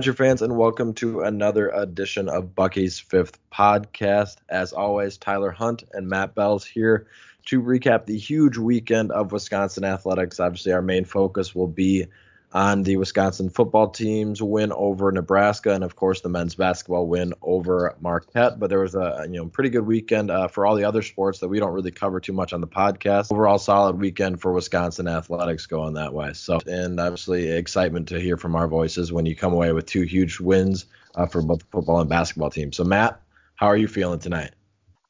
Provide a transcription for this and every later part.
Badger fans, and welcome to another edition of Bucky's Fifth Podcast. As always, Tyler Hunt and Matt Bells here to recap the huge weekend of Wisconsin athletics. Obviously, our main focus will be on the Wisconsin football team's win over Nebraska, and of course the men's basketball win over Marquette. But there was a you know pretty good weekend uh, for all the other sports that we don't really cover too much on the podcast. Overall, solid weekend for Wisconsin athletics going that way. So, and obviously excitement to hear from our voices when you come away with two huge wins uh, for both the football and basketball teams. So, Matt, how are you feeling tonight?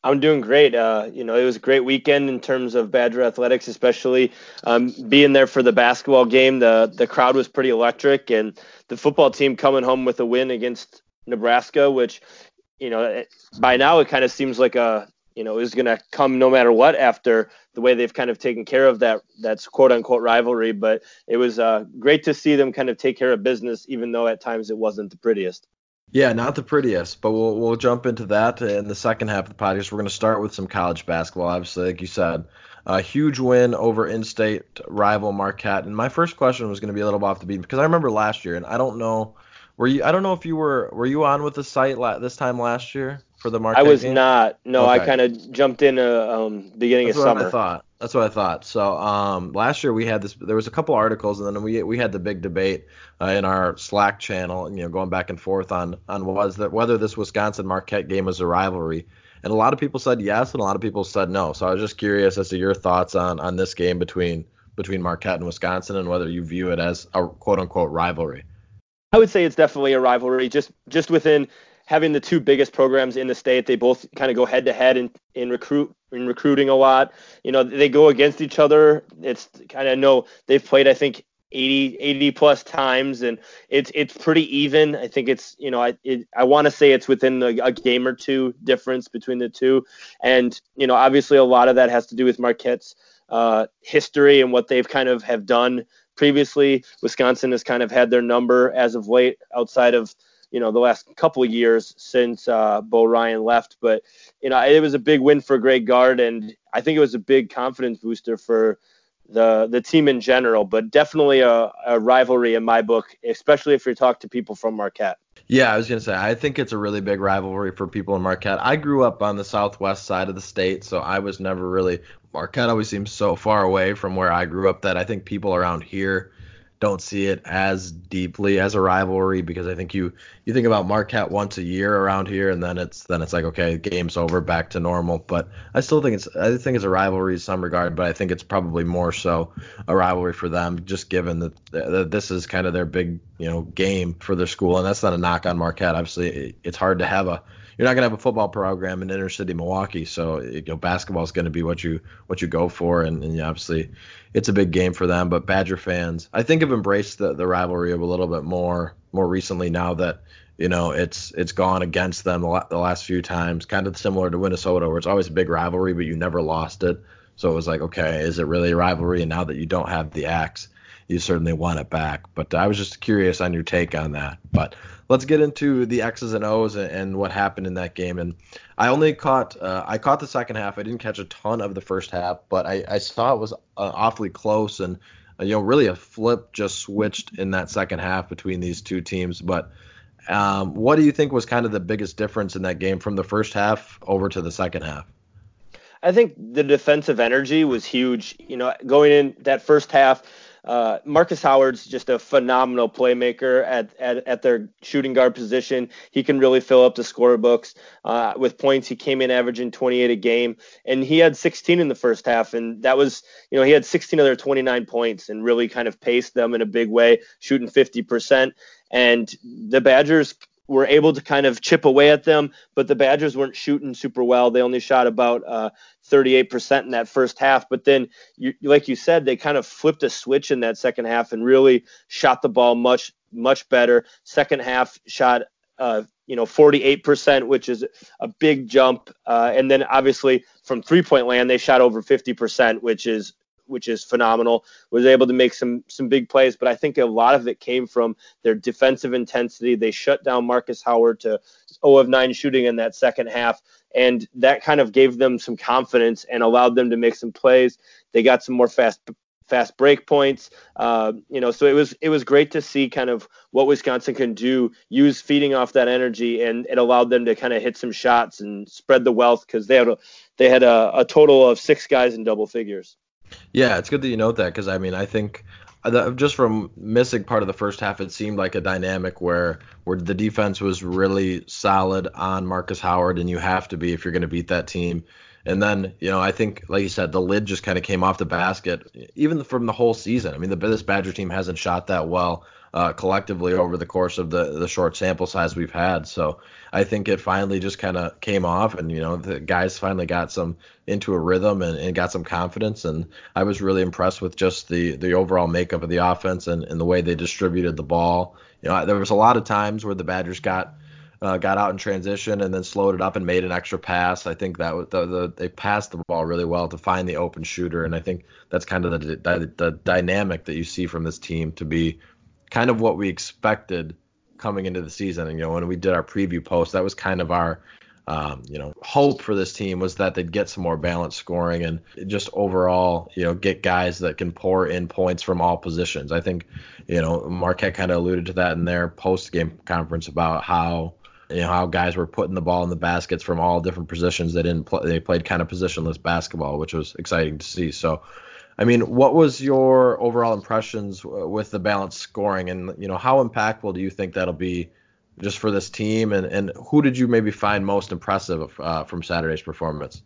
I'm doing great. Uh, you know, it was a great weekend in terms of Badger athletics, especially um, being there for the basketball game. The the crowd was pretty electric, and the football team coming home with a win against Nebraska, which, you know, by now it kind of seems like a you know is going to come no matter what after the way they've kind of taken care of that that's quote unquote rivalry. But it was uh, great to see them kind of take care of business, even though at times it wasn't the prettiest. Yeah, not the prettiest, but we'll we'll jump into that in the second half of the podcast. We're going to start with some college basketball. Obviously, like you said, a huge win over in-state rival Marquette. And my first question was going to be a little off the beat because I remember last year, and I don't know, were you? I don't know if you were were you on with the site la- this time last year for the Marquette? I was game? not. No, okay. I kind of jumped in uh, um, beginning That's of summer. I thought. That's what I thought. So um, last year we had this. There was a couple articles, and then we we had the big debate uh, in our Slack channel, you know, going back and forth on on was that whether this Wisconsin Marquette game was a rivalry. And a lot of people said yes, and a lot of people said no. So I was just curious as to your thoughts on on this game between between Marquette and Wisconsin, and whether you view it as a quote unquote rivalry. I would say it's definitely a rivalry, just just within having the two biggest programs in the state. They both kind of go head to head in in recruit in recruiting a lot. You know, they go against each other. It's kind of no they've played I think 80 80 plus times and it's it's pretty even. I think it's you know I it, I want to say it's within a, a game or two difference between the two, and you know obviously a lot of that has to do with Marquette's uh, history and what they've kind of have done previously. Wisconsin has kind of had their number as of late outside of you know the last couple of years since uh, Bo Ryan left. But you know it was a big win for Greg Gard, and I think it was a big confidence booster for the the team in general. But definitely a, a rivalry in my book, especially if you talk to people from Marquette. Yeah, I was gonna say I think it's a really big rivalry for people in Marquette. I grew up on the southwest side of the state, so I was never really Marquette always seems so far away from where I grew up that I think people around here don't see it as deeply as a rivalry because I think you you think about Marquette once a year around here and then it's then it's like okay game's over back to normal. But I still think it's I think it's a rivalry in some regard but I think it's probably more so a rivalry for them just given that, that this is kind of their big you know game for their school. And that's not a knock on Marquette. Obviously it's hard to have a you're not going to have a football program in inner city Milwaukee, so you know basketball is going to be what you what you go for, and, and obviously it's a big game for them. But Badger fans, I think have embraced the, the rivalry a little bit more more recently now that you know it's it's gone against them the, last few times, kind of similar to Minnesota, where it's always a big rivalry, but you never lost it. So it was like, okay, is it really a rivalry? And now that you don't have the axe, you certainly want it back. But I was just curious on your take on that. But let's get into the X's and O's and, what happened in that game. And I only caught uh, I caught the second half. I didn't catch a ton of the first half, but I, I saw it was uh, awfully close and uh, you know really a flip just switched in that second half between these two teams. But um, what do you think was kind of the biggest difference in that game from the first half over to the second half? I think the defensive energy was huge. You know, going in that first half, uh, Markus Howard's just a phenomenal playmaker at, at, at their shooting guard position. He can really fill up the scorebooks uh, with points. He came in averaging 28 a game, and he had 16 in the first half, and that was you know he had 16 of their 29 points and really kind of paced them in a big way, shooting 50 percent. And the Badgers were able to kind of chip away at them, but the Badgers weren't shooting super well. They only shot about uh, 38% in that first half. But then, you, like you said, they kind of flipped a switch in that second half and really shot the ball much, much better. Second half shot, uh, you know, 48%, which is a big jump. Uh, and then obviously from three point land, they shot over 50%, which is which is phenomenal. Was able to make some some big plays, but I think a lot of it came from their defensive intensity. They shut down Markus Howard to 0 of 9 shooting in that second half, and that kind of gave them some confidence and allowed them to make some plays. They got some more fast fast break points. Uh, you know, so it was it was great to see kind of what Wisconsin can do, use feeding off that energy, and it allowed them to kind of hit some shots and spread the wealth because they had a they had a, a total of six guys in double figures. Yeah, it's good that you note that because I mean I think uh, just from missing part of the first half, it seemed like a dynamic where where the defense was really solid on Markus Howard, and you have to be if you're going to beat that team. And then, you know, I think, like you said, the lid just kind of came off the basket, even from the whole season. I mean, the this Badger team hasn't shot that well uh, collectively over the course of the the short sample size we've had. So I think it finally just kind of came off, and you know, the guys finally got some into a rhythm and, and got some confidence. And I was really impressed with just the the overall makeup of the offense and, and the way they distributed the ball. You know, there was a lot of times where the Badgers got uh, got out in transition and then slowed it up and made an extra pass. I think that the, the, they passed the ball really well to find the open shooter, and I think that's kind of the, the, the dynamic that you see from this team to be kind of what we expected coming into the season. And you know, when we did our preview post, that was kind of our um, you know, hope for this team was that they'd get some more balanced scoring and just overall, you know, get guys that can pour in points from all positions. I think, you know, Marquette kind of alluded to that in their post game conference about how you know how guys were putting the ball in the baskets from all different positions. They didn't play, they played kind of positionless basketball, which was exciting to see. So, I mean, what was your overall impressions with the balanced scoring, and you know how impactful do you think that'll be just for this team, and and who did you maybe find most impressive uh, from Saturday's performance?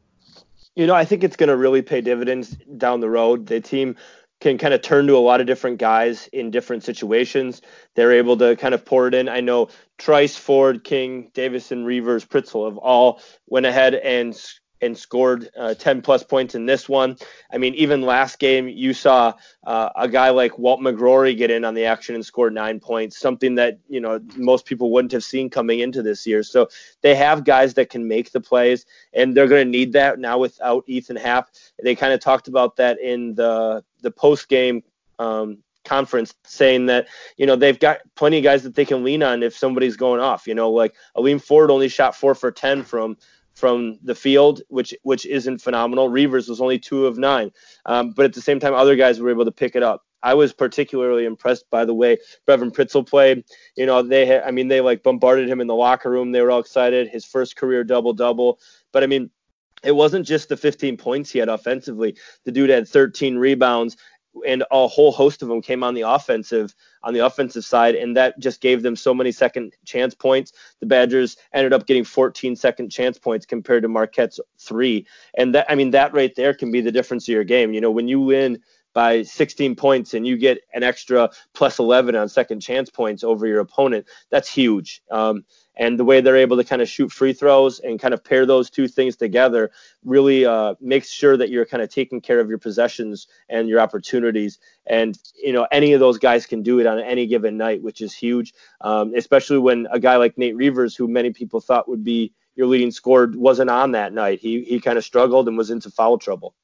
You know, I think it's going to really pay dividends down the road. The team can kind of turn to a lot of different guys in different situations. They're able to kind of pour it in. I know Trice, Ford, King, Davison, Reuvers, Pritzl have all went ahead and and scored uh, 10 plus points in this one. I mean, even last game, you saw uh, a guy like Walt McGrory get in on the action and score nine points, something that, you know, most people wouldn't have seen coming into this year. So they have guys that can make the plays, and they're going to need that now without Ethan Happ. They kind of talked about that in the, the post game um, conference saying that you know they've got plenty of guys that they can lean on if somebody's going off you know like Aleem Ford only shot four for 10 from from the field, which which isn't phenomenal. Reuvers was only two of nine, um, but at the same time, other guys were able to pick it up. I was particularly impressed by the way Brevin Pritzl played. You know, they had, I mean, they like bombarded him in the locker room. They were all excited. His first career double double. But I mean, it wasn't just the 15 points he had offensively. The dude had 13 rebounds and a whole host of them came on the offensive on the offensive side and that just gave them so many second chance points. The badgers ended up getting 14 second chance points compared to marquette's three. And that i mean that right there can be the difference of your game. You know when you win by 16 points and you get an extra plus 11 on second chance points over your opponent that's huge. Um, and the way they're able to kind of shoot free throws and kind of pair those two things together really uh, makes sure that you're kind of taking care of your possessions and your opportunities. And you know, any of those guys can do it on any given night, which is huge, um, especially when a guy like Nate Reuvers, who many people thought would be your leading scorer, wasn't on that night. He he kind of struggled and was into foul trouble.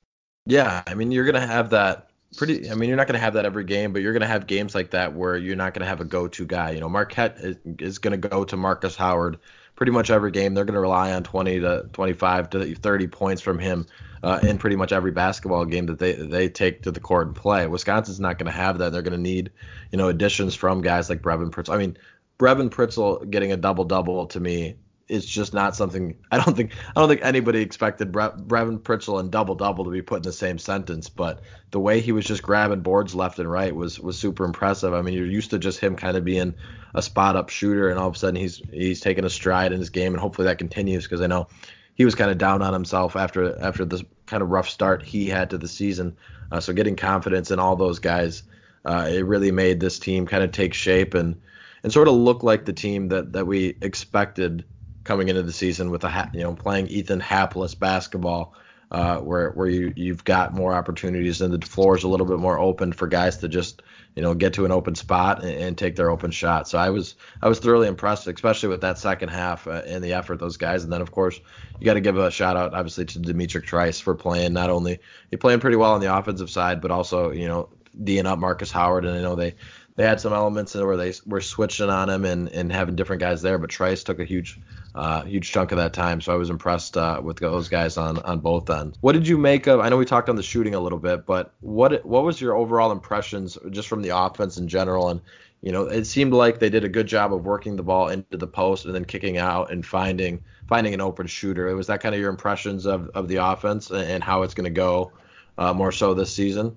Yeah, I mean, you're gonna have that pretty. I mean, you're not going to have that every game, but you're going to have games like that where you're not going to have a go-to guy. You know, Marquette is, is going to go to Markus Howard pretty much every game. They're going to rely on 20 to 25 to 30 points from him uh, in pretty much every basketball game that they they take to the court and play. Wisconsin's not going to have that. They're going to need you know additions from guys like Brevin Pritzl. I mean, Brevin Pritzl getting a double double to me is just not something I don't think I don't think anybody expected Bre- Brevin Pritzl and double double to be put in the same sentence. But the way he was just grabbing boards left and right was was super impressive. I mean, you're used to just him kind of being a spot up shooter, and all of a sudden he's he's taking a stride in his game, and hopefully that continues because I know he was kind of down on himself after after this kind of rough start he had to the season. Uh, so getting confidence in all those guys, uh, it really made this team kind of take shape and and sort of look like the team that that we expected coming into the season with a you know playing Ethan hapless basketball. uh, where where you you've got more opportunities and the floor is a little bit more open for guys to just you know get to an open spot and, and take their open shot. So I was I was thoroughly impressed, especially with that second half uh, and the effort those guys. And then of course you got to give a shout out obviously to D'Mitrik Trice for playing not only he playing pretty well on the offensive side, but also you know D'ing up Markus Howard. And I know they they had some elements where they were switching on him and, and having different guys there, but Trice took a huge uh, huge chunk of that time. So I was impressed uh, with those guys on on both ends. What did you make of? I know we talked on the shooting a little bit, but what what was your overall impressions just from the offense in general? And you know, it seemed like they did a good job of working the ball into the post and then kicking out and finding finding an open shooter. Was that kind of your impressions of of the offense and how it's going to go uh, more so this season?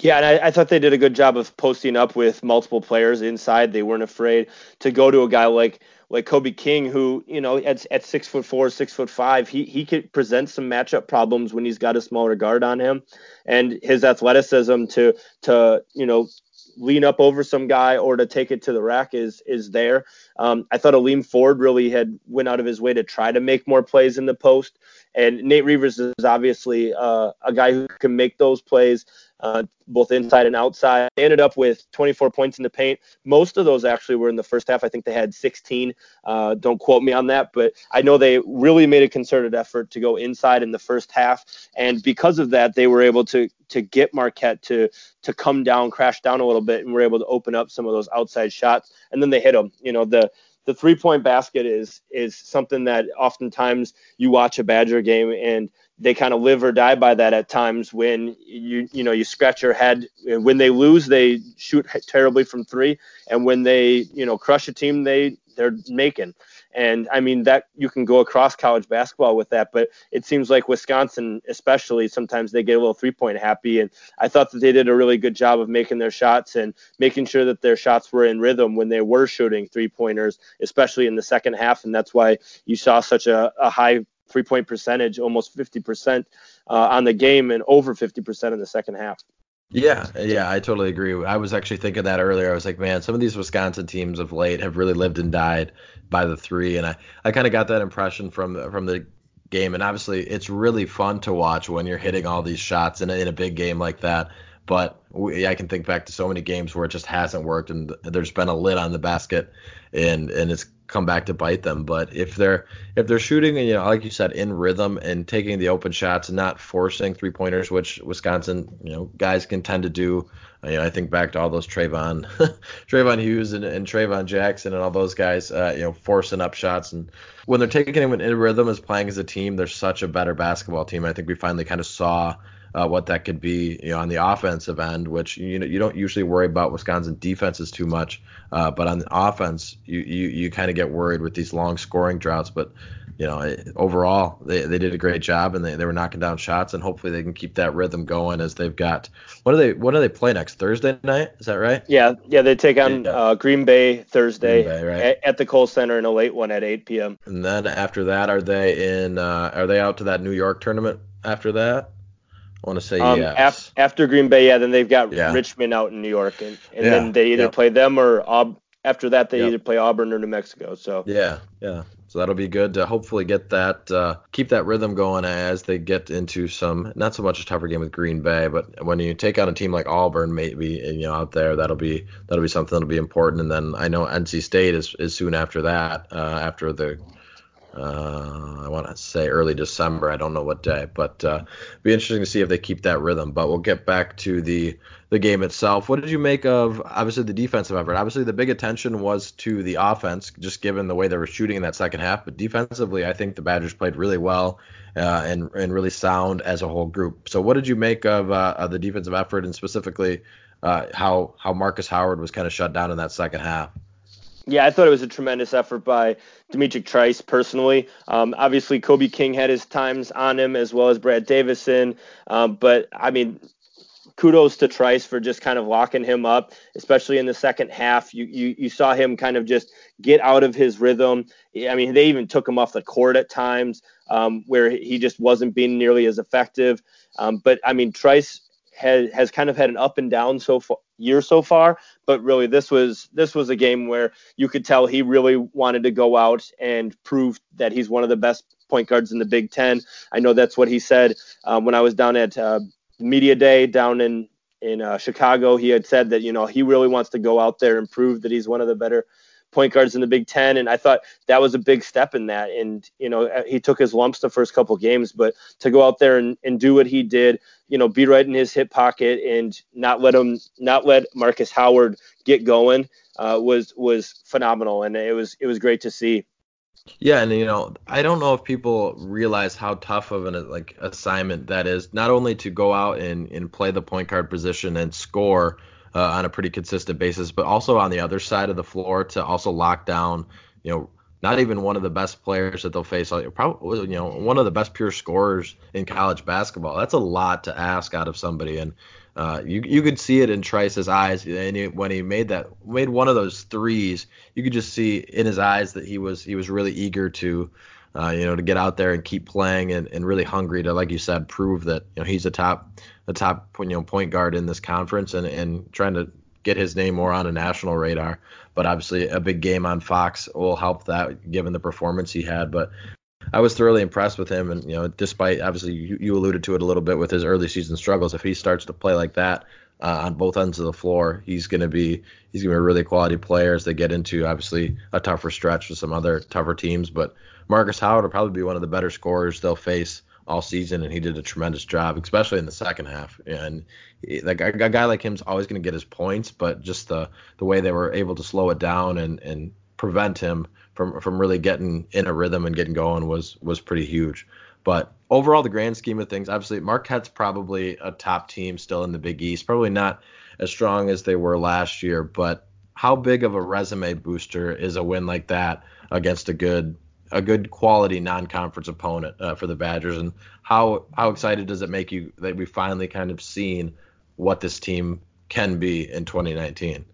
Yeah, and I, I, thought they did a good job of posting up with multiple players inside. They weren't afraid to go to a guy like like Kobe King, who you know at at six foot four, six foot five, he he could present some matchup problems when he's got a smaller guard on him, and his athleticism to to you know lean up over some guy or to take it to the rack is is there. Um, I thought Aleem Ford really had went out of his way to try to make more plays in the post, and Nate Reuvers is obviously uh, a guy who can make those plays uh, both inside and outside. They ended up with 24 points in the paint. Most of those actually were in the first half. I think they had 16. Uh, don't quote me on that, but I know they really made a concerted effort to go inside in the first half, and because of that, they were able to to get Marquette to to come down, crash down a little bit, and were able to open up some of those outside shots, and then they hit them. You know the the three point basket is is something that oftentimes you watch a Badger game and they kind of live or die by that at times when you you know you scratch your head. When they lose they shoot terribly from three and when they you know crush a team they they're making. And i mean that you can go across college basketball with that but it seems like wisconsin especially sometimes they get a little three point happy and i thought that they did a really good job of making their shots and making sure that their shots were in rhythm when they were shooting three pointers especially in the second half and that's why you saw such a, a high three point percentage, almost 50% uh, on the game and over 50% in the second half. Yeah, yeah, I totally agree. I was actually thinking that earlier. I was like, man, some of these Wisconsin teams of late have really lived and died by the three, and I, I kind of got that impression from from the game. And obviously, it's really fun to watch when you're hitting all these shots in a, in a big game like that. But we, I can think back to so many games where it just hasn't worked, and there's been a lid on the basket, and and it's come back to bite them. But if they're if they're shooting, you know, like you said, in rhythm and taking the open shots and not forcing three pointers, which Wisconsin, you know, guys can tend to do. You know, I think back to all those Trayvon, Trayvon Hughes and, and Traevon Jackson and all those guys, uh, you know, forcing up shots. And when they're taking them in rhythm as playing as a team, they're such a better basketball team. I think we finally kind of saw uh, what that could be you know, on the offensive end, which you know you don't usually worry about Wisconsin defenses too much, uh, but on the offense you you, you kind of get worried with these long scoring droughts. But you know overall they, they did a great job and they, they were knocking down shots and hopefully they can keep that rhythm going as they've got what do they what do they play next Thursday night is that right? Yeah yeah they take on yeah. uh, Green Bay Thursday Green Bay, right. at, at, the Kohl Center in a late one at 8 p.m. And then after that are they in uh, are they out to that New York tournament after that? I want to say um, yes. Af- after Green Bay, yeah, then they've got yeah. Richmond out in New York, and, and yeah. then they either yep. play them or Aub- after that they yep. either play Auburn or New Mexico. So yeah, yeah. So that'll be good to hopefully get that uh, keep that rhythm going as they get into some not so much a tougher game with Green Bay, but when you take on a team like Auburn, maybe you know out there that'll be that'll be something that'll be important. And then I know NC State is, is soon after that, uh, after the uh, I want to say early December. I don't know what day, but uh, be interesting to see if they keep that rhythm. But we'll get back to the the game itself. What did you make of obviously the defensive effort? Obviously, the big attention was to the offense, just given the way they were shooting in that second half. But defensively, I think the Badgers played really well uh, and and really sound as a whole group. So, what did you make of, uh, of the defensive effort, and specifically uh, how how Markus Howard was kind of shut down in that second half? Yeah, I thought it was a tremendous effort by D'Mitrik Trice personally. Um, obviously, Kobe King had his times on him as well as Brad Davison. Um, but I mean, kudos to Trice for just kind of locking him up, especially in the second half. You, you you saw him kind of just get out of his rhythm. I mean, they even took him off the court at times um, where he just wasn't being nearly as effective. Um, but I mean, Trice has has kind of had an up and down so far year so far but really this was this was a game where you could tell he really wanted to go out and prove that he's one of the best point guards in the Big Ten. I know that's what he said um, when I was down at uh, media day down in in uh, Chicago. He had said that you know he really wants to go out there and prove that he's one of the better point guards in the Big Ten, and I thought that was a big step in that. And you know, uh, he took his lumps the first couple games, but to go out there and, and do what he did, you know, be right in his hip pocket and not let him, not let Markus Howard get going, uh, was was phenomenal, and it was it was great to see. Yeah, and you know, I don't know if people realize how tough of an like assignment that is. Not only to go out and, and play the point guard position and score, uh, on a pretty consistent basis, but also on the other side of the floor to also lock down, you know, not even one of the best players that they'll face, probably you know one of the best pure scorers in college basketball. That's a lot to ask out of somebody, and uh, you you could see it in Trice's eyes, and he, when he made that made one of those threes, you could just see in his eyes that he was he was really eager to. Uh, you know, to get out there and keep playing and, and really hungry to, like you said, prove that you know he's a top the top you know point guard in this conference and and trying to get his name more on a national radar. But obviously, a big game on Fox will help that, given the performance he had. But I was thoroughly impressed with him, and you know, despite obviously you, you alluded to it a little bit with his early season struggles, if he starts to play like that uh, on both ends of the floor, he's going to be he's going to be a really quality player as they get into obviously a tougher stretch with some other tougher teams. But Markus Howard will probably be one of the better scorers they'll face all season, and he did a tremendous job, especially in the second half. And like a, guy like him is always going to get his points, but just the the way they were able to slow it down and and prevent him from from really getting in a rhythm and getting going was was pretty huge. But overall, the grand scheme of things, obviously Marquette's probably a top team still in the Big East, probably not as strong as they were last year, but how big of a resume booster is a win like that against a good a good quality non-conference opponent uh, for the Badgers, and how how excited does it make you that we finally kind of seen what this team can be in 2019?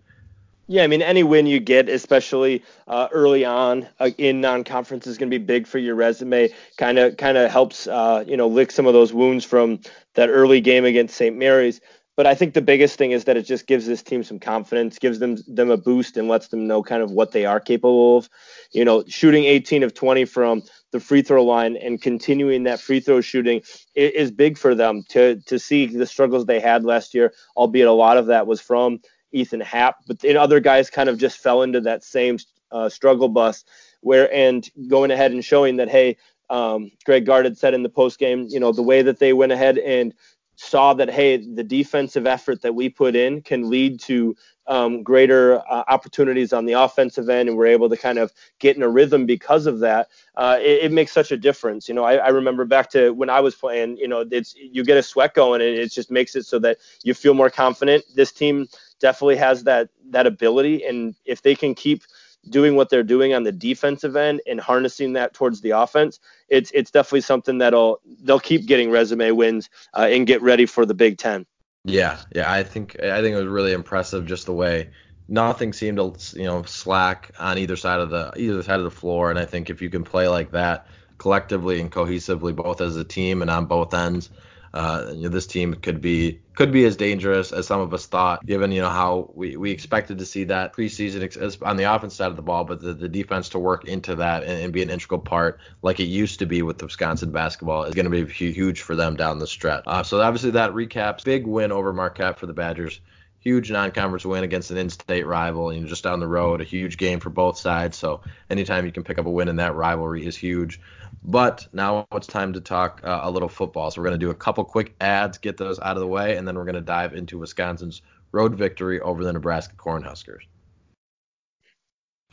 Yeah, I mean, any win you get, especially uh, early on uh, in non-conference, is going to be big for your resume. Kind of, kind of helps, uh, you know, lick some of those wounds from that early game against St. Mary's. But I think the biggest thing is that it just gives this team some confidence, gives them them a boost, and lets them know kind of what they are capable of. You know, shooting 18 of 20 from the free throw line and continuing that free throw shooting is big for them to to see the struggles they had last year, albeit a lot of that was from Ethan Happ, but then other guys kind of just fell into that same uh, struggle bus where and going ahead and showing that hey, um, Greg Gard had said in the post game, you know, the way that they went ahead and saw that hey the defensive effort that we put in can lead to um, greater uh, opportunities on the offensive end and we're able to kind of get in a rhythm because of that uh, it, it, makes such a difference. You know I, I, remember back to when i was playing you know it's you get a sweat going and it just makes it so that you feel more confident. This team definitely has that that ability and if they can keep doing what they're doing on the defensive end and harnessing that towards the offense, it's it's definitely something that'll they'll keep getting resume wins uh, and get ready for the Big Ten. Yeah, yeah, I think I think it was really impressive just the way nothing seemed to you know slack on either side of the either side of the floor, and I think if you can play like that collectively and cohesively both as a team and on both ends, uh, you know, this team could be could be as dangerous as some of us thought, given you know how we, we expected to see that preseason on the offense side of the ball, but the, the defense to work into that and, and be an integral part, like it used to be with the Wisconsin basketball, is going to be huge for them down the stretch. Uh, so obviously that recaps big win over Marquette for the Badgers. Huge non-conference win against an in-state rival, you know, just down the road. A huge game for both sides. So anytime you can pick up a win in that rivalry is huge. But now it's time to talk uh, a little football. So we're going to do a couple quick ads, get those out of the way, and then we're going to dive into Wisconsin's road victory over the Nebraska Cornhuskers.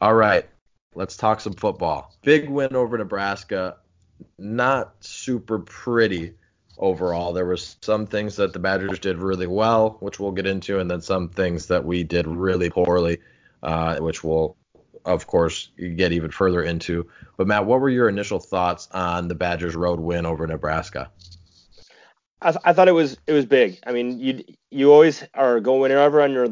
All right, let's talk some football. Big win over Nebraska. Not super pretty overall. There were some things that the Badgers did really well, which we'll get into, and then some things that we did really poorly, uh, which we'll of course, you get even further into. But Matt, what were your initial thoughts on the Badgers' road win over Nebraska? I, th- I thought it was it was big. I mean, you you always are going whenever on your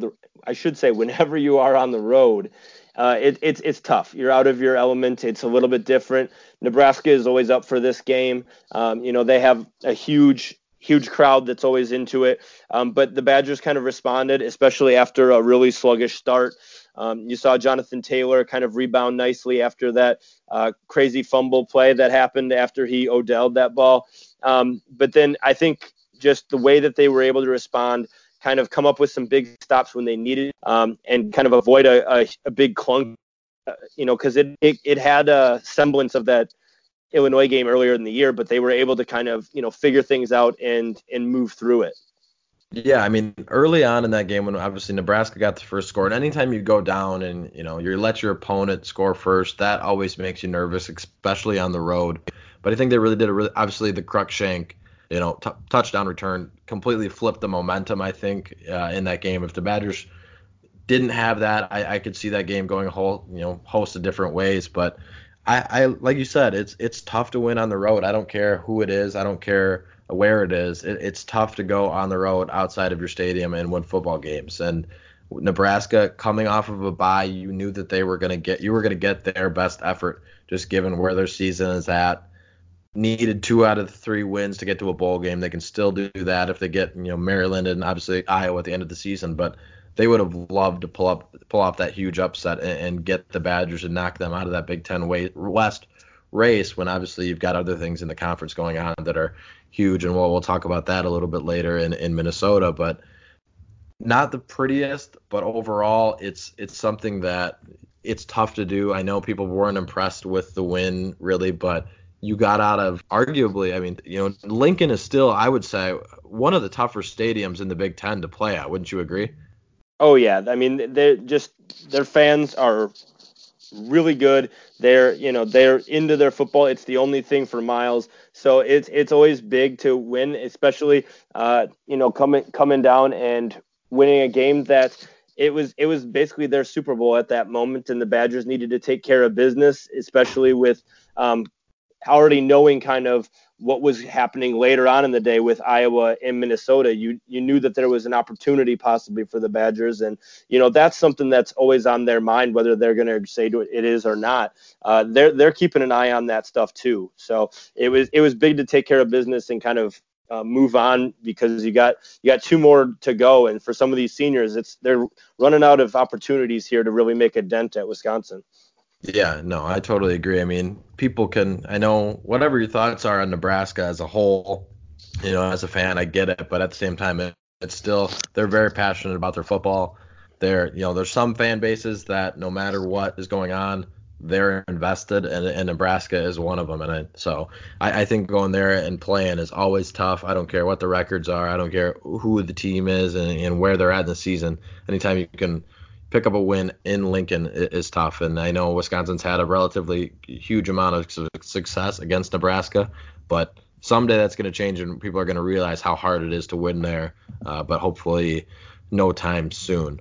I should say whenever you are on the road, uh, it, it's it's tough. You're out of your element. It's a little bit different. Nebraska is always up for this game. Um, you know they have a huge huge crowd that's always into it. Um, but the Badgers kind of responded, especially after a really sluggish start Um, you saw Jonathan Taylor kind of rebound nicely after that uh, crazy fumble play that happened after he Odelled that ball. Um, but then I think just the way that they were able to respond, kind of come up with some big stops when they needed, um, and kind of avoid a, a, a big clunk, uh, you know, because it, it, it had a semblance of that Illinois game earlier in the year, but they were able to kind of you know figure things out and and move through it. Yeah, I mean, early on in that game, when obviously Nebraska got the first score, and anytime you go down and you know you let your opponent score first, that always makes you nervous, especially on the road. But I think they really did a really obviously the Cruickshank, you know, t- touchdown return completely flipped the momentum. I think uh, in that game, if the Badgers didn't have that, I, I could see that game going a whole you know host of different ways. But I, I like you said, it's it's tough to win on the road. I don't care who it is. I don't care where it is. It, it's tough to go on the road outside of your stadium and win football games. And Nebraska coming off of a bye, you knew that they were going to get you were going to get their best effort just given where their season is at. Needed two out of the three wins to get to a bowl game. They can still do that if they get you know Maryland and obviously Iowa at the end of the season, but they would have loved to pull up pull off that huge upset and, and get the Badgers and knock them out of that Big Ten West race when obviously you've got other things in the conference going on that are huge and we'll, we'll talk about that a little bit later in, in Minnesota but not the prettiest but overall it's it's something that it's tough to do. I know people weren't impressed with the win really but you got out of arguably I mean you know Lincoln is still I would say one of the tougher stadiums in the Big 10 to play at. Wouldn't you agree? Oh yeah, I mean they're just their fans are really good. They're you know they're into their football. It's the only thing for miles. So it's it's always big to win, especially uh, you know coming coming down and winning a game that it was it was basically their Super Bowl at that moment, and the Badgers needed to take care of business, especially with um, already knowing kind of what was happening later on in the day with Iowa and Minnesota, you you knew that there was an opportunity possibly for the Badgers, and you know that's something that's always on their mind, whether they're going to say it is or not. Uh, they're they're keeping an eye on that stuff too. So it was it was big to take care of business and kind of uh, move on because you got you got two more to go, and for some of these seniors, it's they're running out of opportunities here to really make a dent at Wisconsin. Yeah, no, I totally agree. I mean, people can, I know whatever your thoughts are on Nebraska as a whole, you know, as a fan, I get it, but at the same time, it, it's still, they're very passionate about their football. There, you know, there's some fan bases that no matter what is going on, they're invested, and, and Nebraska is one of them. And I, so I, I think going there and playing is always tough. I don't care what the records are. I don't care who the team is and, and where they're at in the season. Anytime you can pick up a win in Lincoln is tough. And I know Wisconsin's had a relatively huge amount of success against Nebraska, but someday that's going to change and people are going to realize how hard it is to win there. Uh, but hopefully, no time soon.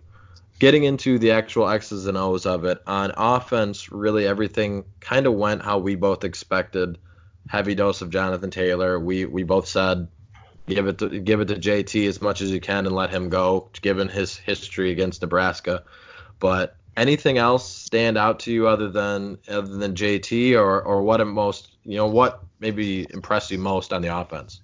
Getting into the actual X's and O's of it on offense, really everything kind of went how we both expected. Heavy dose of Jonathan Taylor. We we both said give it to give it to JT as much as you can and let him go, given his history against Nebraska. But anything else stand out to you other than other than JT or or what most you know what maybe impressed you most on the offense?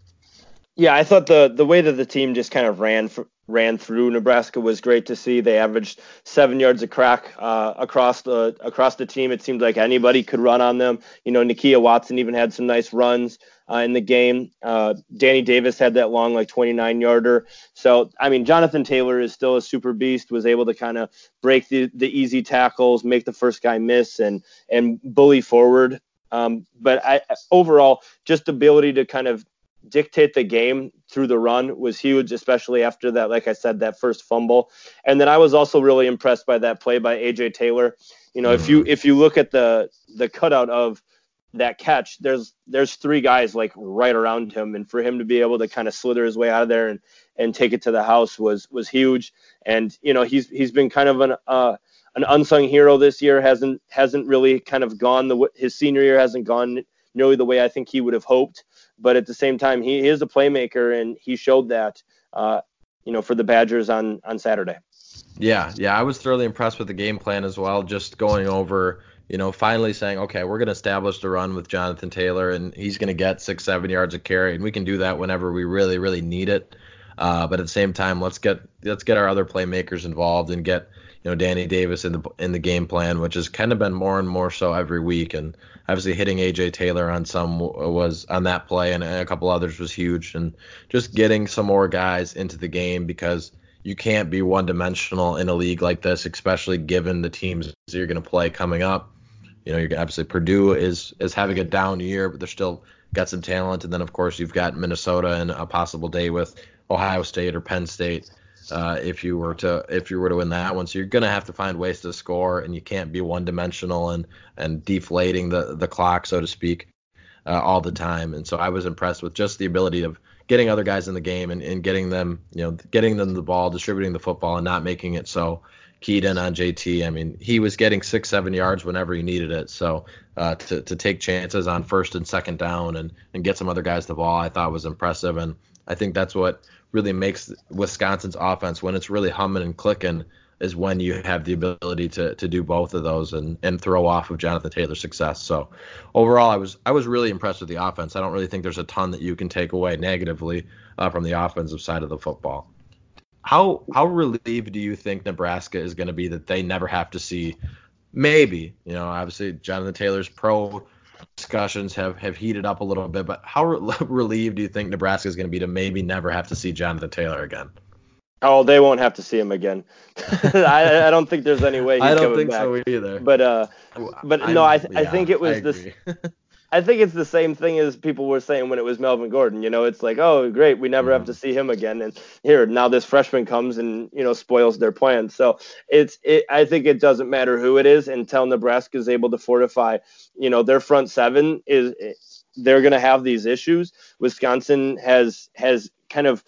Yeah, I thought the the way that the team just kind of ran for, ran through Nebraska was great to see. They averaged seven yards a crack uh, across the across the team. It seemed like anybody could run on them. You know, Nakia Watson even had some nice runs uh, in the game. Uh, Danny Davis had that long, like 29 yarder. So, I mean, Jonathan Taylor is still a super beast. Was able to kind of break the the easy tackles, make the first guy miss, and and bully forward. Um, but I, overall, just ability to kind of dictate the game through the run was huge, especially after that, like I said, that first fumble. And then I was also really impressed by that play by AJ Taylor. You know, if you mm-hmm. if you look at the the cutout of that catch, there's there's three guys like right around him, and for him to be able to kind of slither his way out of there and and take it to the house was was huge. And you know, he's he's been kind of an uh, an unsung hero this year. hasn't hasn't really kind of gone the his senior year hasn't gone nearly the way I think he would have hoped. But at the same time, he is a playmaker, and he showed that, uh, you know, for the Badgers on on Saturday. Yeah, yeah, I was thoroughly impressed with the game plan as well. Just going over, you know, finally saying, okay, we're going to establish the run with Jonathan Taylor, and he's going to get six, seven yards of carry, and we can do that whenever we really, really need it. Uh, but at the same time, let's get let's get our other playmakers involved and get you know Danny Davis in the in the game plan, which has kind of been more and more so every week. And obviously hitting AJ Taylor on some was on that play, and a couple others was huge. And just getting some more guys into the game because you can't be one dimensional in a league like this, especially given the teams you're going to play coming up. You know, you're obviously Purdue is is having a down year, but they're still got some talent. And then of course you've got Minnesota and a possible day with Ohio State or Penn State uh, if you were to if you were to win that one. So you're gonna have to find ways to score, and you can't be one dimensional and and deflating the the clock, so to speak, uh, all the time. And so I was impressed with just the ability of getting other guys in the game and, and getting them, you know, getting them the ball, distributing the football, and not making it so keyed in on JT. I mean, he was getting six, seven yards whenever he needed it. So uh, to, to take chances on first and second down and, and get some other guys the ball, I thought was impressive. And I think that's what really makes Wisconsin's offense when it's really humming and clicking is when you have the ability to to do both of those and and throw off of Jonathan Taylor's success. So overall, I was I was really impressed with the offense. I don't really think there's a ton that you can take away negatively uh, from the offensive side of the football. How how relieved do you think Nebraska is going to be that they never have to see? Maybe you know, obviously Jonathan Taylor's pro discussions have have heated up a little bit, but how re- relieved do you think Nebraska is going to be to maybe never have to see Jonathan Taylor again? Oh, they won't have to see him again. I, I, don't think there's any way. He's I don't think back. so either. But uh, but I'm, no, I th- yeah, I think it was this. I think it's the same thing as people were saying when it was Melvin Gordon. You know, it's like, oh, great, we never have to mm-hmm. see him again. And here, now this freshman comes and you know spoils their plan. So it's, it, I think it doesn't matter who it is until Nebraska is able to fortify. You know, their front seven is they're going to have these issues. Wisconsin has has kind of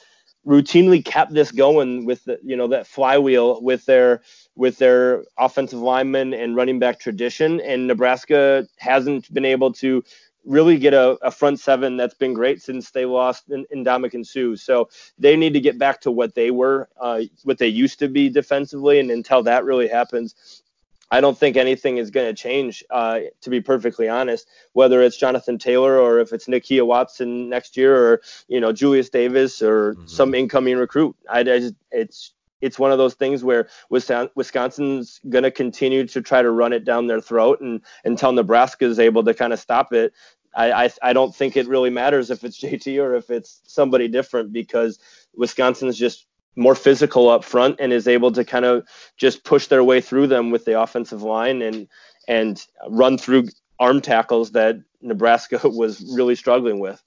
routinely kept this going with the, you know that flywheel with their with their offensive lineman and running back tradition and Nebraska hasn't been able to really get a, a front seven that's been great since they lost in, in and Suh. So they need to get back to what they were, uh, what they used to be defensively. And until that really happens, I don't think anything is going to change, uh, to be perfectly honest. Whether it's Jonathan Taylor or if it's Nakia Watson next year, or you know Julius Davis or mm-hmm. some incoming recruit, I, I just, it's it's one of those things where Wisconsin's going to continue to try to run it down their throat, and until Nebraska is able to kind of stop it, I, I, I don't think it really matters if it's JT or if it's somebody different because Wisconsin's just more physical up front and is able to kind of just push their way through them with the offensive line and and run through arm tackles that Nebraska was really struggling with.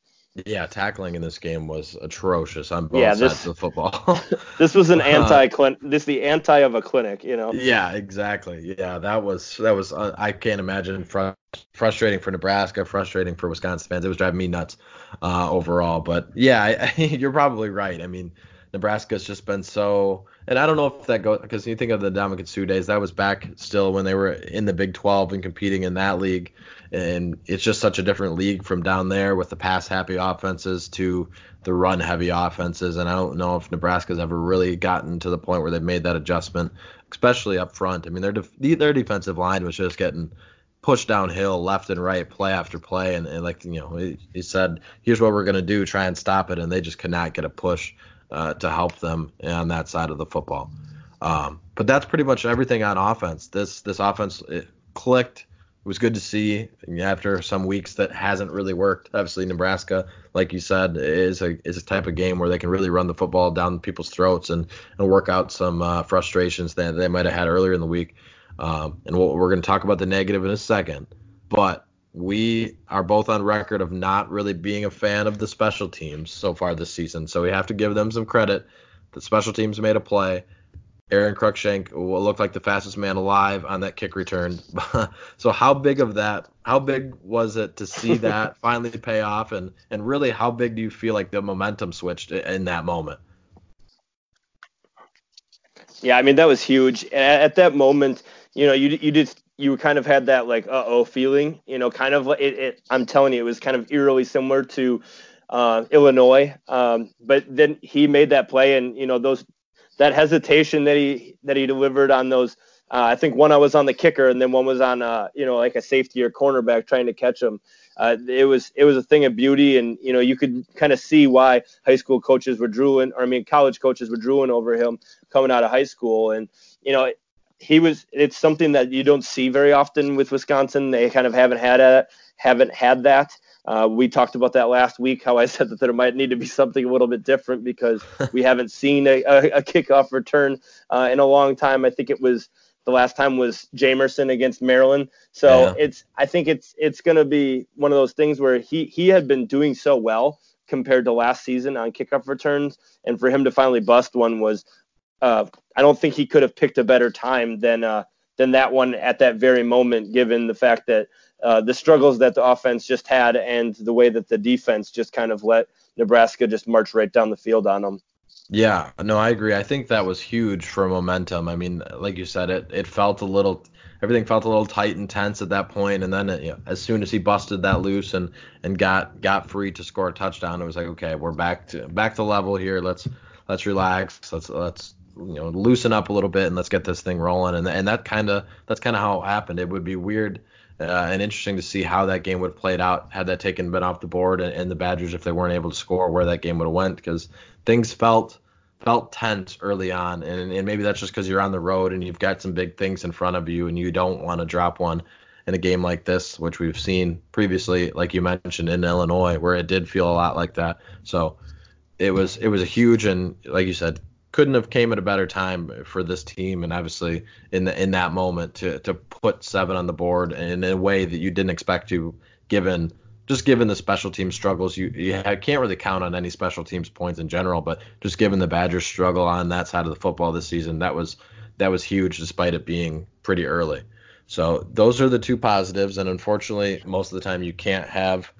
Yeah, tackling in this game was atrocious on both yeah, this, sides of the football. this was an anti clinic. This the anti of a clinic, you know. Yeah, exactly. Yeah, that was that was. Uh, I can't imagine fr- frustrating for Nebraska, frustrating for Wisconsin fans. It was driving me nuts uh, overall. But yeah, I, I, you're probably right. I mean, Nebraska's just been so, and I don't know if that goes because you think of the Ndamukong Suh days, that was back still when they were in the Big 12 and competing in that league, and it's just such a different league from down there with the pass happy offenses to the run heavy offenses, and I don't know if Nebraska's ever really gotten to the point where they've made that adjustment, especially up front. I mean, their def- their defensive line was just getting pushed downhill left and right, play after play, and, and like you know, he, he said, here's what we're gonna do, try and stop it, and they just could not get a push uh, to help them on that side of the football. Um, but that's pretty much everything on offense. This this offense clicked. It was good to see after some weeks that hasn't really worked. Obviously, Nebraska, like you said, is a is a type of game where they can really run the football down people's throats and and work out some uh, frustrations that they might have had earlier in the week. Um, and we'll, we're going to talk about the negative in a second. But we are both on record of not really being a fan of the special teams so far this season. So we have to give them some credit. The special teams made a play. Aron Cruickshank looked like the fastest man alive on that kick return. so how big of that? How big was it to see that finally pay off? And and really, how big do you feel like the momentum switched in that moment? Yeah, I mean that was huge. At that moment, you know, you you did you kind of had that like uh oh feeling, you know, kind of it, it. I'm telling you, it was kind of eerily similar to uh, Illinois, um, but then he made that play, and you know those that hesitation that he that he delivered on those. Uh, I think one I was on the kicker, and then one was on uh, you know like a safety or cornerback trying to catch him. Uh, it was it was a thing of beauty, and you know you could kind of see why high school coaches were drooling, or I mean college coaches were drooling over him coming out of high school, and you know he was. It's something that you don't see very often with Wisconsin. They kind of haven't had a haven't had that. Uh, we talked about that last week. How I said that there might need to be something a little bit different because we haven't seen a, a, a kickoff return uh, in a long time. I think it was the last time was Jamerson against Maryland. So yeah. it's I think it's it's going to be one of those things where he he had been doing so well compared to last season on kickoff returns, and for him to finally bust one was uh, I don't think he could have picked a better time than uh, than that one at that very moment, given the fact that uh, the struggles that the offense just had and the way that the defense just kind of let Nebraska just march right down the field on them. Yeah, no, I agree. I think that was huge for momentum. I mean, like you said, it it felt a little, everything felt a little tight and tense at that point, and then you know, as soon as he busted that loose and and got got free to score a touchdown, it was like, okay, we're back to back to level here. Let's let's relax. Let's let's you know loosen up a little bit and let's get this thing rolling. And and that kind of that's kind of how it happened. It would be weird. Uh, and interesting to see how that game would have played out had that taken been off the board and, and the Badgers if they weren't able to score where that game would have went because things felt felt tense early on, and, and maybe that's just because you're on the road and you've got some big things in front of you, and you don't want to drop one in a game like this, which we've seen previously, like you mentioned in Illinois, where it did feel a lot like that. So it was it was a huge and like you said, couldn't have came at a better time for this team, and obviously in the in that moment to to put seven on the board in a way that you didn't expect to, given just given the special team struggles, you, you can't really count on any special teams points in general. But just given the Badgers' struggle on that side of the football this season, that was that was huge, despite it being pretty early. So those are the two positives, and unfortunately, most of the time you can't have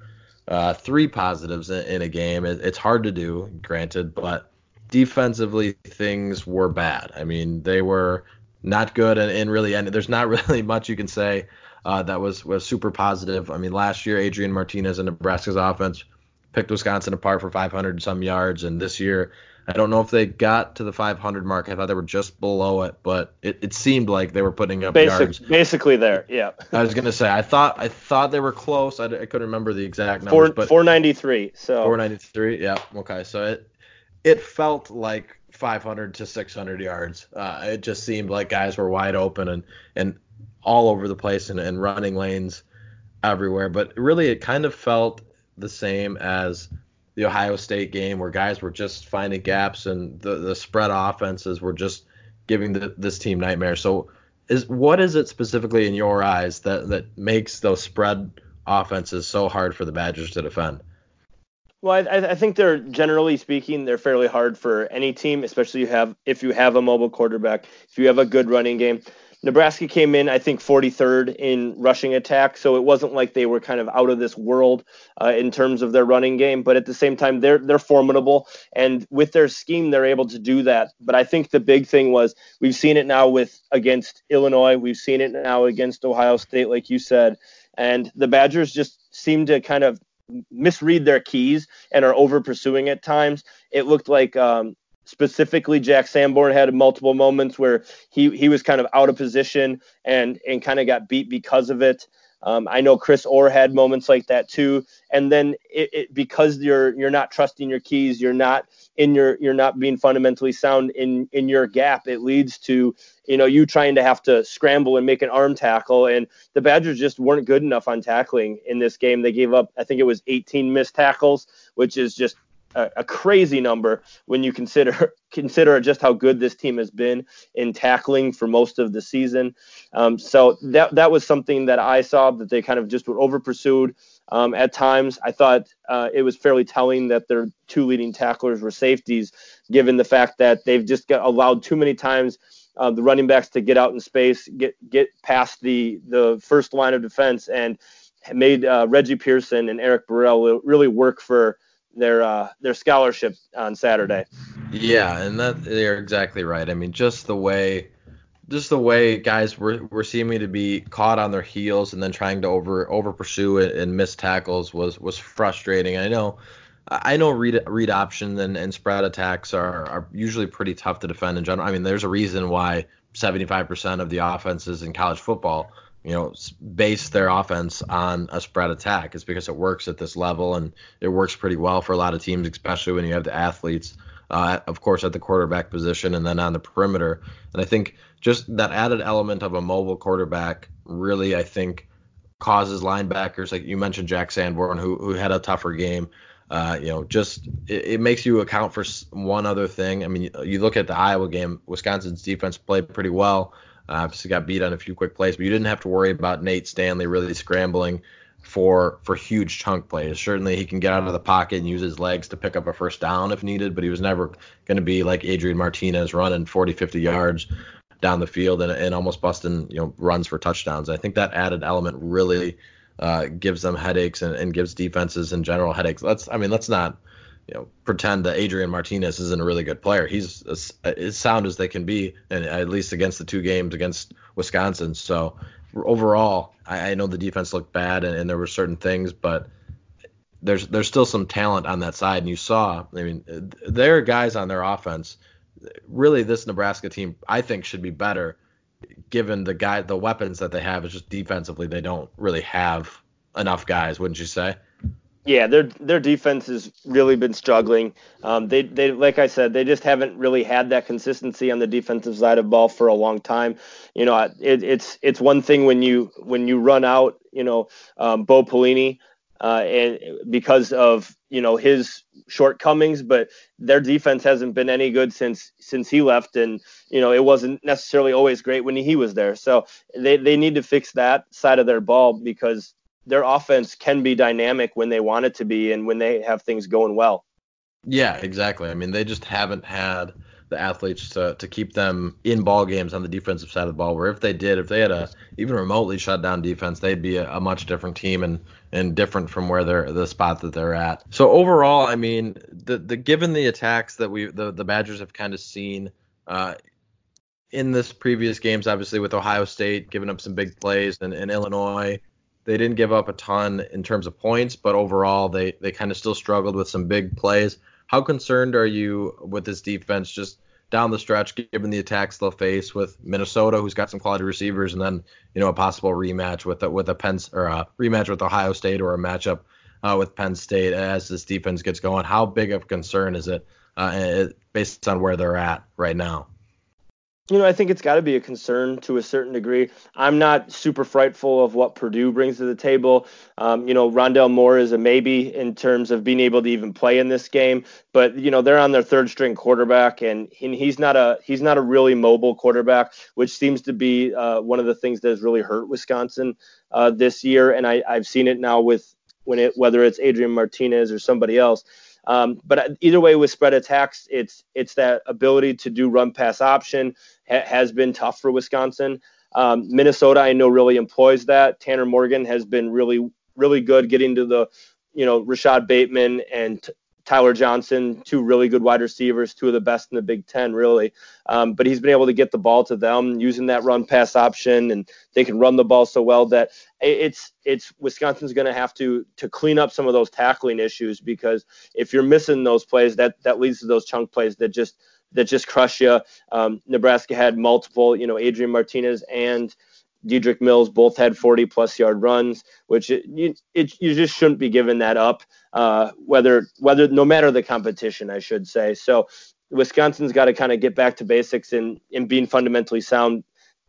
uh, three positives in, in a game. It, it's hard to do, granted, but defensively things were bad. I mean, they were not good, and, and really, and there's not really much you can say uh, that was was super positive. I mean, last year Adrian Martinez and Nebraska's offense picked Wisconsin apart for 500 some yards, and this year I don't know if they got to the 500 mark. I thought they were just below it, but it, it seemed like they were putting up Basic, yards. Basically there, yeah. I was gonna say I thought I thought they were close. I, I couldn't remember the exact numbers, Four, but 493. So 493. Yeah. Okay. So it it felt like 500 to 600 yards. Uh, it just seemed like guys were wide open and and all over the place and, and running lanes everywhere. But really, it kind of felt the same as the Ohio State game where guys were just finding gaps and the, the spread offenses were just giving the, this team nightmares. So, is what is it specifically in your eyes that that makes those spread offenses so hard for the Badgers to defend? Well, I, I, think they're generally speaking they're fairly hard for any team, especially you have if you have a mobile quarterback, if you have a good running game. Nebraska came in, I think, 43rd in rushing attack, so it wasn't like they were kind of out of this world uh, in terms of their running game. But at the same time, they're they're formidable, and with their scheme, they're able to do that. But I think the big thing was we've seen it now with against Illinois, we've seen it now against Ohio State, like you said, and the Badgers just seem to kind of misread their keys and are over pursuing at times. It looked like um, specifically Jack Sanborn had multiple moments where he he was kind of out of position and and kind of got beat because of it. Um, I know Chris Orr had moments like that too. And then it, it, because you're you're not trusting your keys, you're not in your you're not being fundamentally sound in in your gap. It leads to you know you trying to have to scramble and make an arm tackle. And the Badgers just weren't good enough on tackling in this game. They gave up I think it was 18 missed tackles, which is just a, a, crazy number when you consider consider just how good this team has been in tackling for most of the season. Um, so that that was something that I saw that they kind of just were over pursued. Um, at times, I thought uh, it was fairly telling that their two leading tacklers were safeties, given the fact that they've just got allowed too many times uh, the running backs to get out in space, get get past the the first line of defense, and made uh, Reggie Pearson and Eric Burrell really work for their uh, their scholarship on Saturday. Yeah, and that they're exactly right. I mean, just the way just the way guys were, were seeming to be caught on their heels and then trying to over over pursue it and miss tackles was was frustrating. I know I know read read option and, and spread attacks are, are usually pretty tough to defend in general. I mean, there's a reason why 75% of the offenses in college football you know, base their offense on a spread attack. It's because it works at this level and it works pretty well for a lot of teams, especially when you have the athletes uh, of course, at the quarterback position and then on the perimeter. And I think just that added element of a mobile quarterback really, I think, causes linebackers like you mentioned Jack Sanborn, who who had a tougher game. Uh, you know, just it, it, makes you account for one other thing. I mean, you, look at the Iowa game, Wisconsin's defense played pretty well. Uh, obviously, got beat on a few quick plays, but you didn't have to worry about Nate Stanley really scrambling for for huge chunk plays. Certainly, he can get out of the pocket and use his legs to pick up a first down if needed, but he was never going to be like Adrian Martinez running 40, 50 yards down the field and, and almost busting you know runs for touchdowns. I think that added element really uh, gives them headaches and, and gives defenses in general headaches. Let's I mean let's not you know pretend that Adrian Martinez isn't a really good player. He's as, as sound as they can be, and at least against the two games against Wisconsin. So overall, I, I know the defense looked bad and, and there were certain things, but there's there's still some talent on that side. And you saw, I mean, there are guys on their offense. Really, this Nebraska team, I think, should be better, given the guy, the weapons that they have. It's just defensively, they don't really have enough guys, wouldn't you say? Yeah, their their defense has really been struggling. Um, they they like I said, they just haven't really had that consistency on the defensive side of ball for a long time. You know, it, it's it's one thing when you when you run out, you know, um, Bo Pelini, uh, and because of you know his shortcomings, but their defense hasn't been any good since since he left, and you know it wasn't necessarily always great when he was there. So they they need to fix that side of their ball because their offense can be dynamic when they want it to be and when they have things going well. Yeah, exactly. I mean, they just haven't had the athletes to, to keep them in ball games on the defensive side of the ball. Where if they did, if they had a even remotely shut down defense, they'd be a, a much different team and and different from where they're the spot that they're at. So overall, I mean, the the given the attacks that we the the Badgers have kind of seen. Uh, in this previous games, obviously with Ohio State giving up some big plays and, and Illinois they didn't give up a ton in terms of points, but overall they they kind of still struggled with some big plays. How concerned are you with this defense just down the stretch, given the attacks they'll face with Minnesota, who's got some quality receivers, and then you know a possible rematch with a, with a Penn or a rematch with Ohio State or a matchup uh, with Penn State as this defense gets going? How big of a concern is it uh, based on where they're at right now? You know, I think it's got to be a concern to a certain degree. I'm not super frightful of what Purdue brings to the table. Um, you know, Rondale Moore is a maybe in terms of being able to even play in this game, but you know they're on their third string quarterback, and he, he's not a he's not a really mobile quarterback, which seems to be uh, one of the things that has really hurt Wisconsin uh, this year. And I, I've seen it now with when it whether it's Adrian Martinez or somebody else. Um, but either way, with spread attacks, it's it's that ability to do run pass option ha- has been tough for Wisconsin. Um, Minnesota, I know, really employs that. Tanner Morgan has been really really good getting to the you know Rashod Bateman and Tyler Johnson, two really good wide receivers, two of the best in the Big Ten, really. Um, but he's been able to get the ball to them using that run pass option, and they can run the ball so well that it's it's Wisconsin's going to have to to clean up some of those tackling issues because if you're missing those plays, that that leads to those chunk plays that just that just crush you. Um, Nebraska had multiple, you know, Adrian Martinez and Dedrick Mills both had 40 plus yard runs, which it, you, it, you just shouldn't be giving that up, uh, whether whether no matter the competition, I should say. So Wisconsin's got to kind of get back to basics and in being fundamentally sound.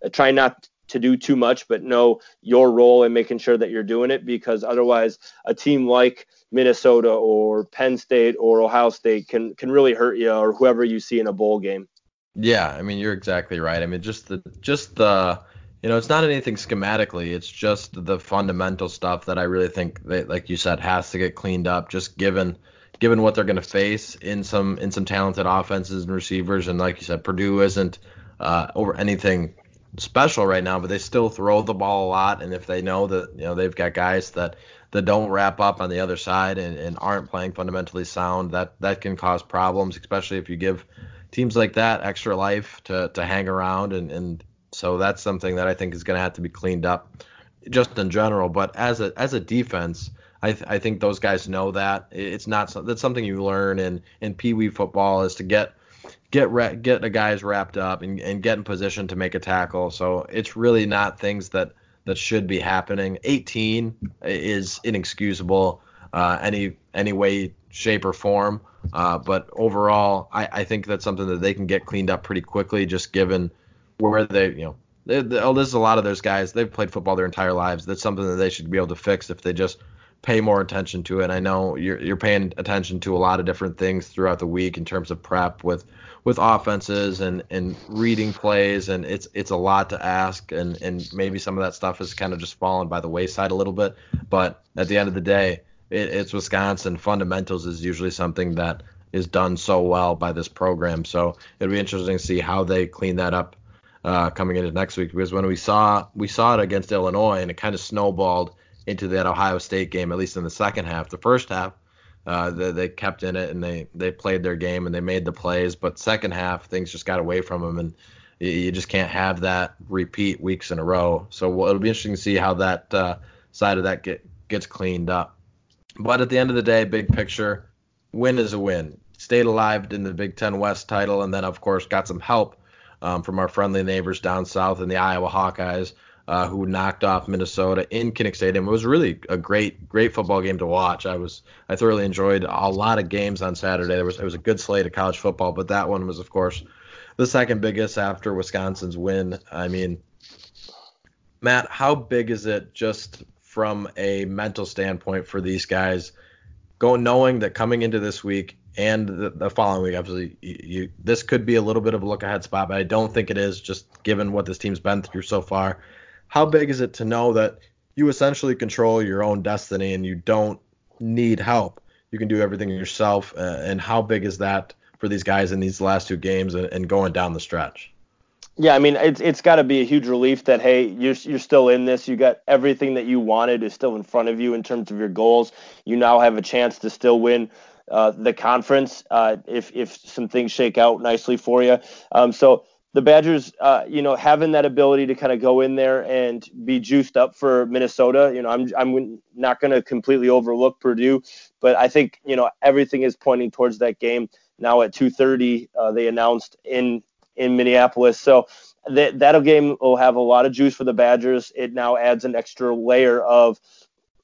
Uh, try not to do too much, but know your role in making sure that you're doing it because otherwise, a team like Minnesota or Penn State or Ohio State can can really hurt you or whoever you see in a bowl game. Yeah, I mean you're exactly right. I mean just the just the you know, it's not anything schematically. It's just the fundamental stuff that I really think that, like you said, has to get cleaned up. Just given given what they're going to face in some in some talented offenses and receivers, and like you said, Purdue isn't uh, over anything special right now, but they still throw the ball a lot. And if they know that you know they've got guys that that don't wrap up on the other side and, and aren't playing fundamentally sound, that that can cause problems, especially if you give teams like that extra life to to hang around and and so that's something that I think is going to have to be cleaned up, just in general. But as a as a defense, I, th- I think those guys know that it's not that's something you learn in in Pee Wee football is to get get get the guys wrapped up and, and get in position to make a tackle. So it's really not things that that should be happening. 18 is inexcusable uh, any any way shape, or form. Uh, but overall, I, I think that's something that they can get cleaned up pretty quickly, just given where they, you know, they, they, oh, there's a lot of those guys. They've played football their entire lives. That's something that they should be able to fix if they just pay more attention to it. I know you're you're paying attention to a lot of different things throughout the week in terms of prep with with offenses and and reading plays and it's it's a lot to ask and and maybe some of that stuff has kind of just fallen by the wayside a little bit. But at the end of the day, it, it's Wisconsin. Fundamentals is usually something that is done so well by this program. So it'll be interesting to see how they clean that up uh, coming into next week because when we saw we saw it against Illinois and it kind of snowballed into that Ohio State game at least in the second half. The first half uh, they, they kept in it and they they played their game and they made the plays, but second half things just got away from them and you, just can't have that repeat weeks in a row. So it'll be interesting to see how that uh, side of that get, gets cleaned up. But at the end of the day, big picture, win is a win. Stayed alive in the Big Ten West title, and then of course got some help um, from our friendly neighbors down south in the Iowa Hawkeyes, uh, who knocked off Minnesota in Kinnick Stadium. It was really a great, great football game to watch. I was, I thoroughly enjoyed a lot of games on Saturday. There was, it was a good slate of college football, but that one was, of course, the second biggest after Wisconsin's win. I mean, Matt, how big is it just from a mental standpoint for these guys, going knowing that coming into this week and the, the following week, obviously, you, you, this could be a little bit of a look ahead spot, but I don't think it is, just given what this team's been through so far. How big is it to know that you essentially control your own destiny and you don't need help? You can do everything yourself. Uh, and how big is that for these guys in these last two games and, and going down the stretch? Yeah, I mean, it's it's got to be a huge relief that hey, you're you're still in this. You got everything that you wanted is still in front of you in terms of your goals. You now have a chance to still win uh, the conference uh, if if some things shake out nicely for you. Um, so the Badgers, uh, you know, having that ability to kind of go in there and be juiced up for Minnesota. You know, I'm I'm not going to completely overlook Purdue, but I think you know everything is pointing towards that game. Now at 2:30, uh, they announced in in Minneapolis. So that that game will have a lot of juice for the Badgers. It now adds an extra layer of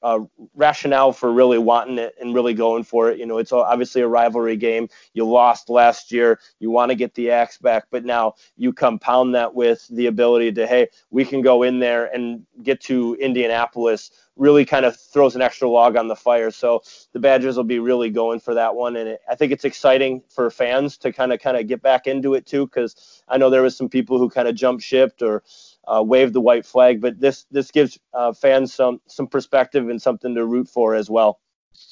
uh, rationale for really wanting it and really going for it. You know, it's obviously a rivalry game. You lost last year. You want to get the axe back, but now you compound that with the ability to, hey, we can go in there and get to Indianapolis. Really kind of throws an extra log on the fire. So the Badgers will be really going for that one, and it, I think it's exciting for fans to kind of kind of get back into it too, because I know there was some people who kind of jumped shipped or uh, wave the white flag. But this this gives uh, fans some some perspective and something to root for as well.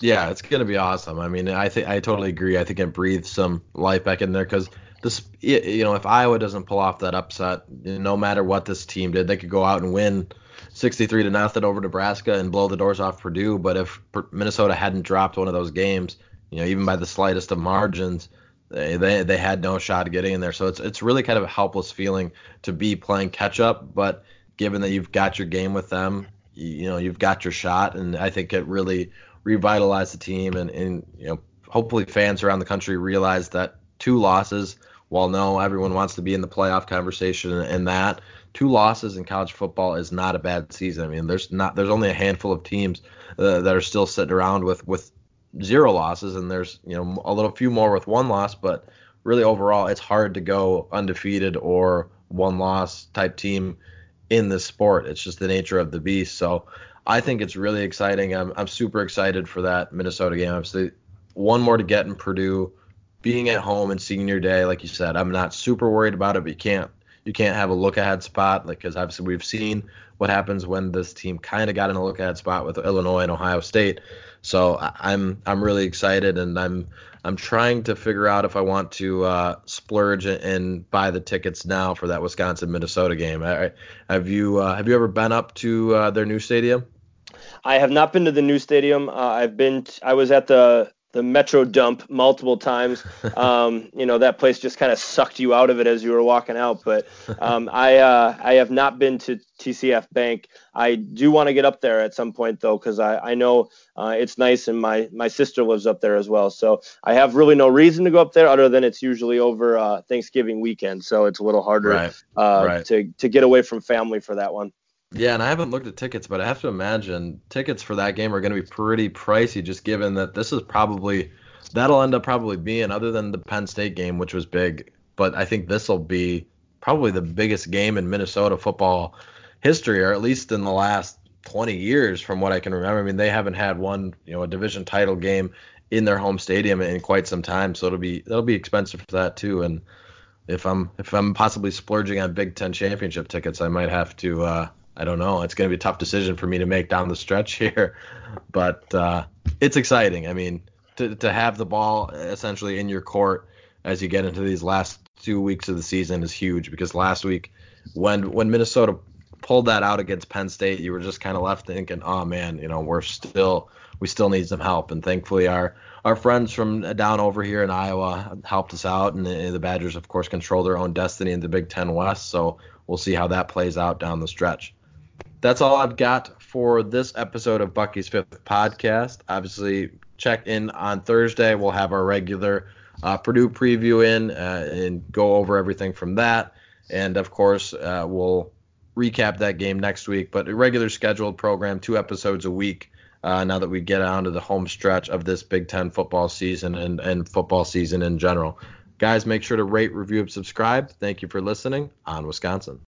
Yeah, it's gonna be awesome. I mean, I think I totally agree. I think it breathes some life back in there because this, you know, if Iowa doesn't pull off that upset, no matter what this team did, they could go out and win 63 to nothing over Nebraska and blow the doors off Purdue. But if Minnesota hadn't dropped one of those games, you know, even by the slightest of margins, they, they they had no shot at getting in there. So it's it's really kind of a helpless feeling to be playing catch up. But given that you've got your game with them, you, you know you've got your shot, and I think it really revitalized the team. And, and you know hopefully fans around the country realize that two losses, while no everyone wants to be in the playoff conversation and that two losses in college football is not a bad season. I mean, there's not there's only a handful of teams uh, that are still sitting around with with zero losses, and there's you know a little few more with one loss, but really overall, it's hard to go undefeated or one loss type team in this sport. It's just the nature of the beast. So I think it's really exciting. I'm I'm super excited for that Minnesota game. Obviously, one more to get in Purdue. Being at home and senior day, like you said, I'm not super worried about it, but you can't you can't have a look ahead spot like because obviously we've seen what happens when this team kind of got in a look ahead spot with Illinois and Ohio State. So I'm I'm really excited, and I'm I'm trying to figure out if I want to uh, splurge and buy the tickets now for that Wisconsin Minnesota game. have you uh, have you ever been up to uh, their new stadium? I have not been to the new stadium. Uh, I've been. T- I was at the the Metro dump multiple times. Um, you know that place just kind of sucked you out of it as you were walking out. But um, I uh, I have not been to TCF Bank. I do want to get up there at some point though, because I I know uh, it's nice and my my sister lives up there as well. So I have really no reason to go up there other than it's usually over uh, Thanksgiving weekend, so it's a little harder right. Uh, right. to to get away from family for that one. Yeah, and I haven't looked at tickets, but I have to imagine tickets for that game are going to be pretty pricey, just given that this is probably that'll end up probably being other than the Penn State game, which was big. But I think this will be probably the biggest game in Minnesota football history, or at least in the last 20 years, from what I can remember. I mean, they haven't had one, you know, a division title game in their home stadium in quite some time, so it'll be that'll be expensive for that too. And if I'm if I'm possibly splurging on Big Ten championship tickets, I might have to. Uh, I don't know. It's going to be a tough decision for me to make down the stretch here, but uh, it's exciting. I mean, to to have the ball essentially in your court as you get into these last two weeks of the season is huge because last week when when Minnesota pulled that out against Penn State, you were just kind of left thinking, oh man, you know, we're still we still need some help, and thankfully our our friends from down over here in Iowa helped us out, and the, the Badgers, of course, control their own destiny in the Big Ten West. So we'll see how that plays out down the stretch. That's all I've got for this episode of Bucky's Fifth Podcast. Obviously, check in on Thursday. We'll have our regular uh, Purdue preview in uh, and go over everything from that. And of course, uh, we'll recap that game next week. But a regular scheduled program, two episodes a week uh, now that we get on to the home stretch of this Big Ten football season and, and football season in general. Guys, make sure to rate, review, and subscribe. Thank you for listening on Wisconsin.